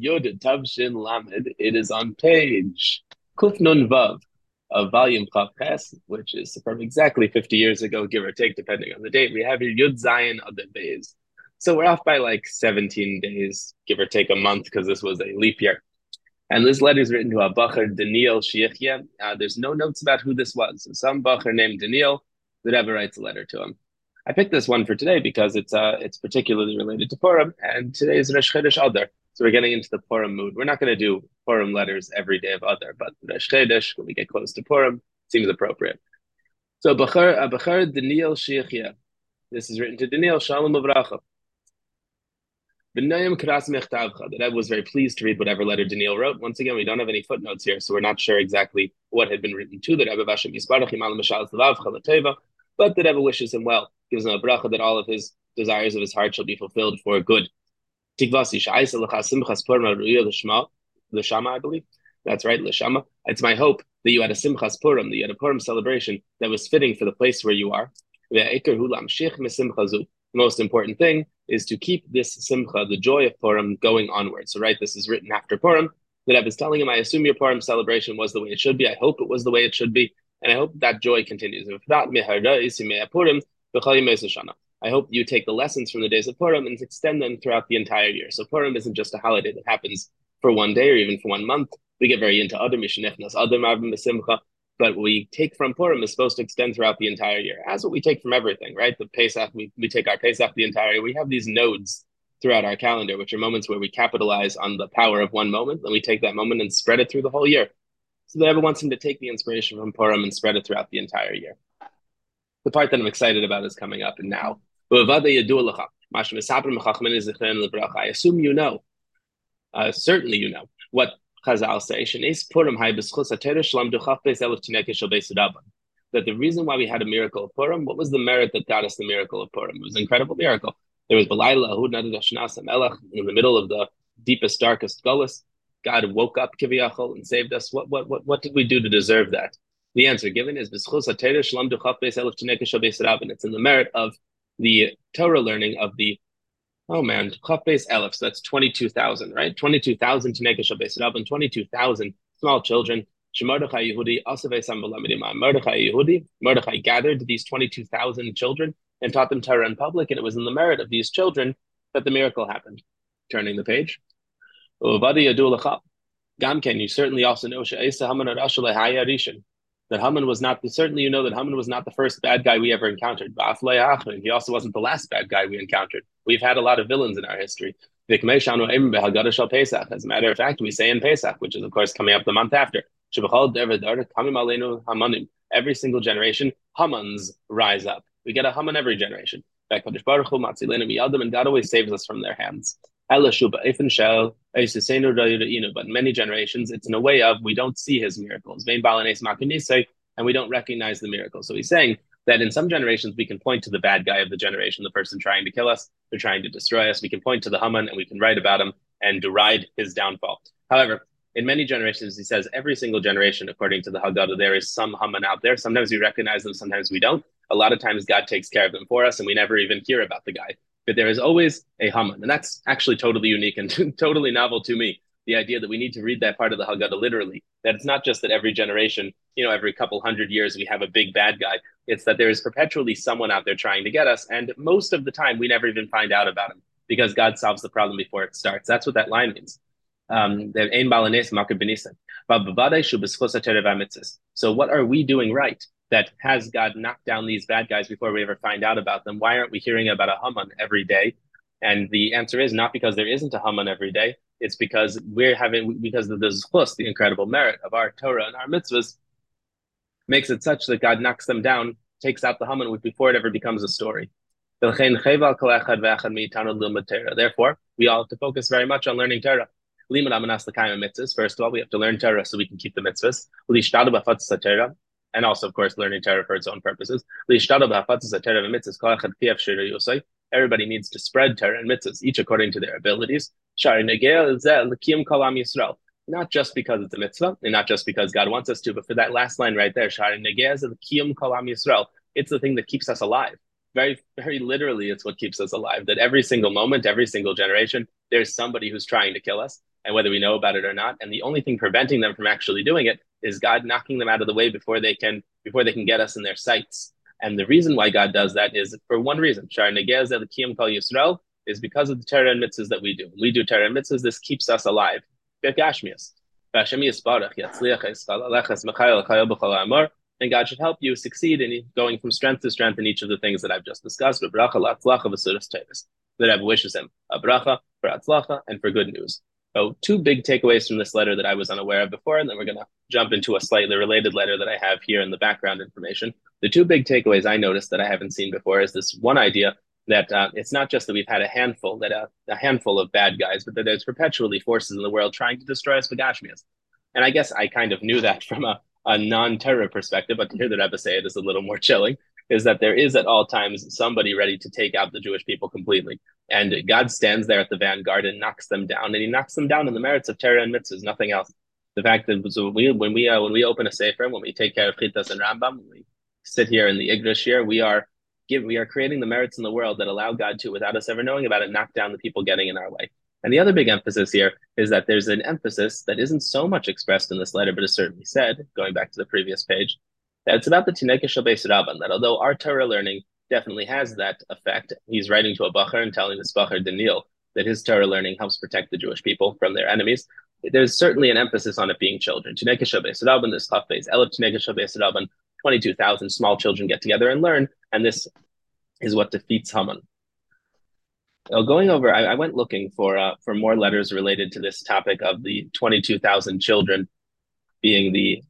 Yod Tavshin Lamed. It is on page Kuf Nun Vav of volume Ches, which is from exactly 50 years ago, give or take, depending on the date. We have here Yud Zayin the Beis. So we're off by like 17 days, give or take a month, because this was a leap year. And this letter is written to a Bacher Daniel Shichya. Uh, there's no notes about who this was. So some Bacher named Daniel that ever writes a letter to him. I picked this one for today because it's uh it's particularly related to Purim, and today is Rosh Chodesh Adar. So we're getting into the Purim mood. We're not going to do Purim letters every day of Adar, but Rosh Chodesh, when we get close to Purim, seems appropriate. So Bachar, uh, Bachar Daniel Shichya. This is written to Daniel Shalom Avracha. That I was very pleased to read whatever letter Daniel wrote. Once again, we don't have any footnotes here, so we're not sure exactly what had been written to the Rebbe but the Rebbe wishes him well, gives him a bracha that all of his desires of his heart shall be fulfilled for good. Lishama, I believe. That's right, Lishama. It's my hope that you had a Simchas Purim, that you had a Purim celebration that was fitting for the place where you are. The most important thing is to keep this Simcha, the joy of Purim, going onward. So, right, this is written after Purim. That I was telling him, I assume your Purim celebration was the way it should be. I hope it was the way it should be. And I hope that joy continues. If not, I hope you take the lessons from the days of Purim and extend them throughout the entire year. So Purim isn't just a holiday that happens for one day or even for one month. We get very into Adar mishnechnas, Adar mavim simcha, but what we take from Purim is supposed to extend throughout the entire year. As what we take from everything, right? The Pesach, we, we take our Pesach the entire year. We have these nodes throughout our calendar, which are moments where we capitalize on the power of one moment, and we take that moment and spread it through the whole year. So the Rebbe wants him to take the inspiration from Purim and spread it throughout the entire year. The part that I'm excited about is coming up and now. I assume you know, uh, certainly you know, what Chazal say, that the reason why we had a miracle of Purim, what was the merit that got us the miracle of Purim? It was an incredible miracle. There was Belialah in the middle of the deepest, darkest gullus. God woke up Kiviyachol and saved us. What, what, what, what did we do to deserve that? The answer given is It's in the merit of the Torah learning of the oh man, Chaf Elif. So that's twenty two thousand, right? Twenty two thousand Tinekesha Beis and twenty two thousand small children. Shemardachai Yehudi Mordechai Yehudi. Mordechai gathered these twenty two thousand children and taught them Torah in public, and it was in the merit of these children that the miracle happened. Turning the page. Gamken, you certainly also know that Haman was not certainly you know that Haman was not the first bad guy we ever encountered. He also wasn't the last bad guy we encountered. We've had a lot of villains in our history. As a matter of fact, we say in Pesach, which is of course coming up the month after. Every single generation, Hamans rise up. We get a Haman every generation. And God always saves us from their hands. But many generations, it's in a way of we don't see his miracles. And we don't recognize the miracle. So he's saying that in some generations we can point to the bad guy of the generation, the person trying to kill us, they're trying to destroy us. We can point to the Haman and we can write about him and deride his downfall. However, in many generations, he says every single generation, according to the Haggadah, there is some Haman out there. Sometimes we recognize them, sometimes we don't. A lot of times God takes care of them for us and we never even hear about the guy but there is always a Haman. And that's actually totally unique and totally novel to me. The idea that we need to read that part of the Haggadah literally, that it's not just that every generation, you know, every couple hundred years we have a big bad guy. It's that there is perpetually someone out there trying to get us. And most of the time we never even find out about him because God solves the problem before it starts. That's what that line means. Um, so what are we doing right? That has God knocked down these bad guys before we ever find out about them? Why aren't we hearing about a Haman every day? And the answer is not because there isn't a Haman every day. It's because we're having because of the zchus, the incredible merit of our Torah and our mitzvahs, makes it such that God knocks them down, takes out the Haman before it ever becomes a story. Therefore, we all have to focus very much on learning Torah. First of all, we have to learn Torah so we can keep the mitzvahs and also, of course, learning Torah for its own purposes. Everybody needs to spread Torah and mitzvahs, each according to their abilities. Not just because it's a mitzvah, and not just because God wants us to, but for that last line right there, it's the thing that keeps us alive. Very, very literally, it's what keeps us alive. That every single moment, every single generation, there's somebody who's trying to kill us. and whether we know about it or not. And the only thing preventing them from actually doing it is God knocking them out of the way before they can before they can get us in their sights. And the reason why God does that is for one reason. Shar Negez Elikiyim Kol Yisrael is because of the Torah and mitzvahs that we do. We do Torah and mitzvahs, this keeps us alive. And God should help you succeed in going from strength to strength in each of the things that I've just discussed. The Rebbe wishes him a bracha for atzlacha and for good news. So, two big takeaways from this letter that I was unaware of before, and then we're going to jump into a slightly related letter that I have here in the background information. The two big takeaways I noticed that I haven't seen before is this one idea that uh, it's not just that we've had a handful, that uh, a handful of bad guys, but that there's perpetually forces in the world trying to destroy us Begashmias. And I guess I kind of knew that from a, a non-Torah perspective, but to hear the Rebbe say it is a little more chilling, is that there is at all times somebody ready to take out the Jewish people completely. And God stands there at the vanguard and knocks them down, and he knocks them down in the merits of Torah and mitzvahs, nothing else. The fact that so we, when we uh, when we open a sefer, when we take care of Chitas and Rambam, when we sit here in the Iggros here, we are give we are creating the merits in the world that allow God to, without us ever knowing about it, knock down the people getting in our way. And the other big emphasis here is that there's an emphasis that isn't so much expressed in this letter, but is certainly said, going back to the previous page, that it's about the Tineke Shabes Rabban, that although our Torah learning definitely has that effect, he's writing to a Bachar and telling this Bachar Daniel that his Torah learning helps protect the Jewish people from their enemies. There's certainly an emphasis on it being children. Tineke Shabes Rabban, this tough phase, Elif Tineke Shabes Rabban, 22,000 small children get together and learn, and this is what defeats Haman. Well, going over, I, I, went looking for uh, for more letters related to this topic of the 22,000 children being the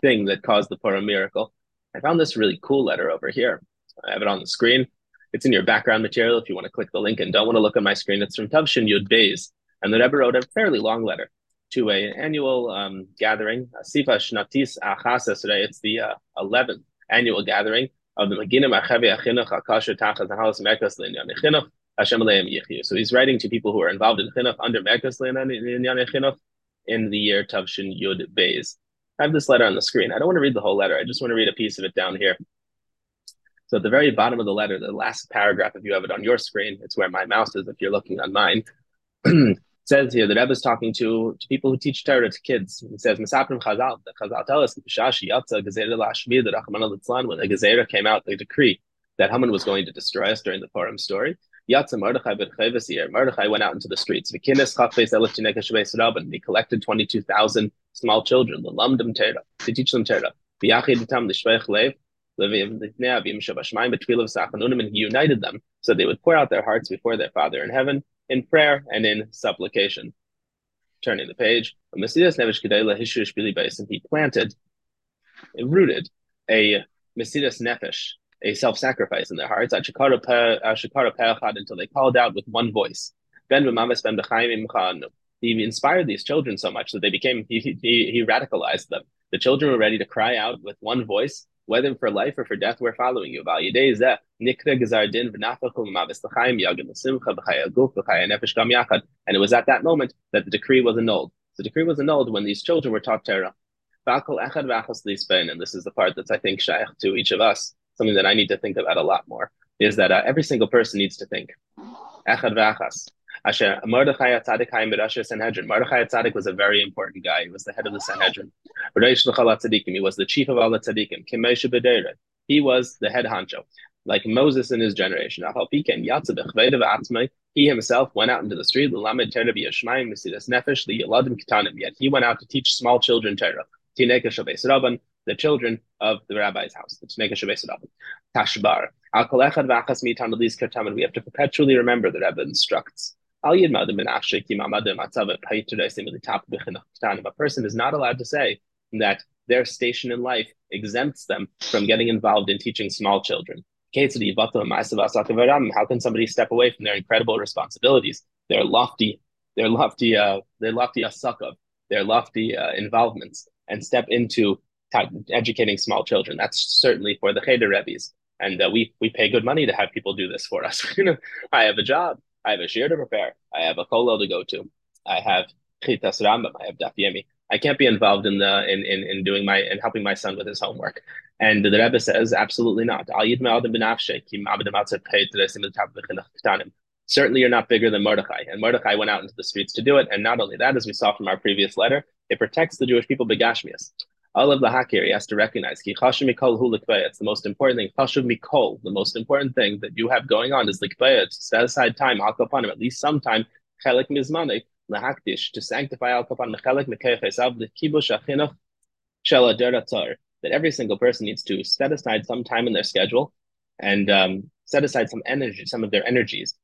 thing that caused the Purim miracle. I found this really cool letter over here. I have it on the screen. It's in your background material if you want to click the link and don't want to look at my screen. It's from Tavshin Yud Beis. And the Rebbe wrote a fairly long letter to an annual um, gathering, Sifa Shnatis Achas It's the uh, 11th annual gathering of the Maginim Achavi Achinuch Akasher Tachas Halas Merkas Linyan Chinuch Hashem Aleim Yichyu. So he's writing to people who are involved in Chinuch under Merkas Linyan Chinuch in the year Tavshin Yud Beis. I have this letter on the screen. I don't want to read the whole letter. I just want to read a piece of it down here. So at the very bottom of the letter, the last paragraph, if you have it on your screen, it's where my mouse is if you're looking on mine. says here that Rebbe is talking to, to people who teach Torah to kids. He says, Misaprim Chazal, the Chazal tell us, Shashi Yatza Gezerah Lashmir, the Rachman al when the Gezerah came out, the decree that Haman was going to destroy us during the Purim story. Yatza Mordechai ben Chavasir. Mordechai went out into the streets. Vikinis Chafes Elif Rabban. He collected 22,000 small children, the Lamdam Torah, to teach them Torah. Lev, and he united them so they would pour out their hearts before their Father in heaven in prayer and in supplication. Turning the page, and he planted, rooted a Mesidas Nefesh, a self sacrifice in their hearts, until they called out with one voice. He inspired these children so much that they became, he, he, he radicalized them. The children were ready to cry out with one voice whether for life or for death, we're following you. And it was at that moment that the decree was annulled. The decree was annulled when these children were taught Torah. And this is the part that's, I think, shaykh to each of us, something that I need to think about a lot more, is that uh, every single person needs to think. Asher Mordechai Tzaddik Haim Berasher Sanhedrin. Mordechai Tzaddik was a very important guy. He was the head of the Sanhedrin. He was the chief of all the tzaddikim. He was the head honcho, like Moses in his generation. He himself went out into the street. Yet he went out to teach small children Torah. The children of the rabbi's house. Tashbar. We have to perpetually remember the Rebbe instructs. A person is not allowed to say that their station in life exempts them from getting involved in teaching small children. How can somebody step away from their incredible responsibilities, their lofty, their lofty, uh, their lofty asakav, their lofty uh, involvements, and step into educating small children? That's certainly for the Cheder Rebbe's. And uh, we we pay good money to have people do this for us. I have a job. I have a shir to prepare. I have a kollel to go to. I have chitas rambam. I have daf yomi. I can't be involved in the in, in in doing my and helping my son with his homework. And the Rebbe says absolutely not. certainly you're not bigger than Mordechai. And Mordechai went out into the streets to do it. And not only that, as we saw from our previous letter, it protects the Jewish people begashmias. All of the hakir, he has to recognize. It's the most important thing. mikol, the most important thing that you have going on is likbaya, to set aside time, al kapanim, at least some time, chelik mizmanik, lahakdish, to sanctify al kapan, mechelik mekechesav, kibush achinuch, shel that every single person needs to set aside some time in their schedule and um, set aside some energy, some of their energies,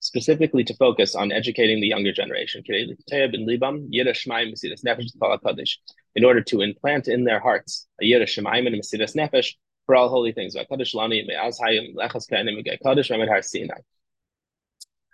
specifically to focus on educating the younger generation. In order to implant in their hearts a Yira Shemaim and Mesidas Nefesh for all holy things.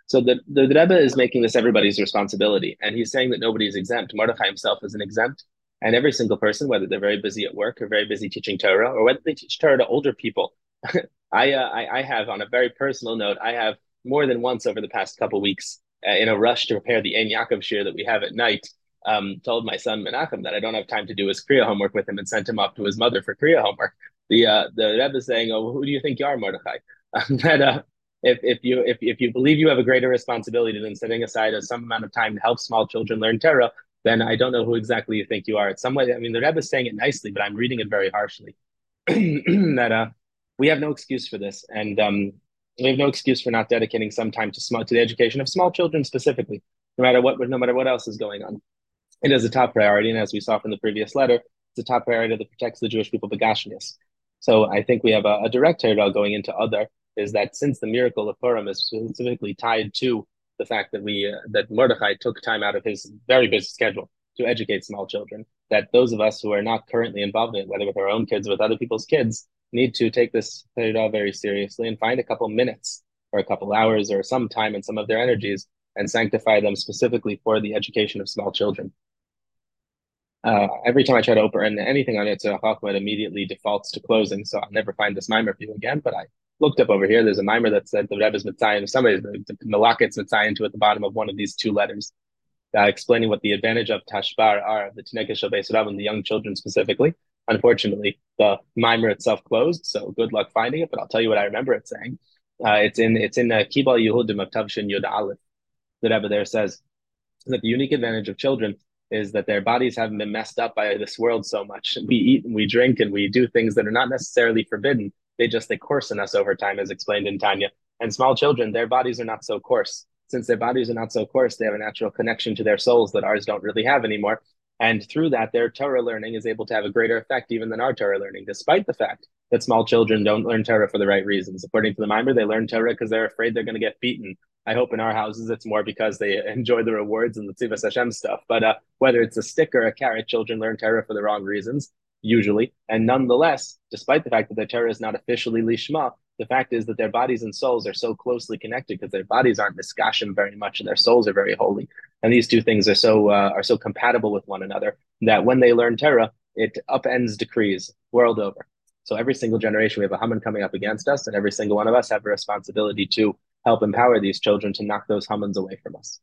So the, the, Rebbe is making this everybody's responsibility, and he's saying that nobody is exempt. Mordechai himself isn't exempt, and every single person, whether they're very busy at work or very busy teaching Torah, or whether they teach Torah to older people, I, uh, I, I have on a very personal note, I have more than once over the past couple weeks, uh, in a rush to prepare the Ein Yaakov that we have at night, um, told my son Menachem that I don't have time to do his Kriya homework with him and sent him off to his mother for Kriya homework. The uh, the Rebbe is saying, "Oh, who do you think you are, Mordechai?" that uh, if if you if if you believe you have a greater responsibility than setting aside a, some amount of time to help small children learn Torah, then I don't know who exactly you think you are. It's some way. I mean, the Rebbe is saying it nicely, but I'm reading it very harshly. that uh, we have no excuse for this, and um, we have no excuse for not dedicating some time to small to the education of small children specifically, no matter what no matter what else is going on. It is a top priority, and as we saw from the previous letter, it's a top priority that protects the Jewish people begashmias. So I think we have a, a direct parallel going into Adar is that since the miracle of Purim is specifically tied to the fact that we uh, that Mordechai took time out of his very busy schedule to educate small children, that those of us who are not currently involved in it, whether with our own kids or with other people's kids, need to take this Torah very seriously and find a couple minutes or a couple hours or some time and some of their energies and sanctify them specifically for the education of small children. Uh, every time I try to open anything on Yitzhak Chachma, it immediately defaults to closing, so I'll never find this mimer for you again. But I looked up over here. There's a mimer that said the Rebbe's Mitzayin. Somebody's the, the Malakit's Mitzayin to at the bottom of one of these two letters, uh, explaining what the advantage of Tashbar are, the Tineke Shal and the young children specifically. Unfortunately, the mimer itself closed, so good luck finding it. But I'll tell you what I remember it saying. Uh, it's in it's in uh, Kibal Yehudim of Tavshin Yud Aleph. The Rebbe there says that the unique advantage of children is that their bodies haven't been messed up by this world so much. We eat and we drink and we do things that are not necessarily forbidden. They just they coarsen us over time, as explained in Tanya. And small children, their bodies are not so coarse. Since their bodies are not so coarse, they have a natural connection to their souls that ours don't really have anymore. And through that, their Torah learning is able to have a greater effect even than our Torah learning, despite the fact that small children don't learn Torah for the right reasons. According to the Mimer, they learn Torah because they're afraid they're going to get beaten. I hope in our houses it's more because they enjoy the rewards and the Tzivas Hashem stuff. But uh, whether it's a stick or a carrot, children learn Torah for the wrong reasons, usually. And nonetheless, despite the fact that their Torah is not officially Lishma, the fact is that their bodies and souls are so closely connected because their bodies aren't miskashim very much and their souls are very holy. And these two things are so uh, are so compatible with one another that when they learn Torah, it upends decrees world over. So every single generation, we have a Haman coming up against us, and every single one of us have a responsibility to help empower these children to knock those Hamans away from us.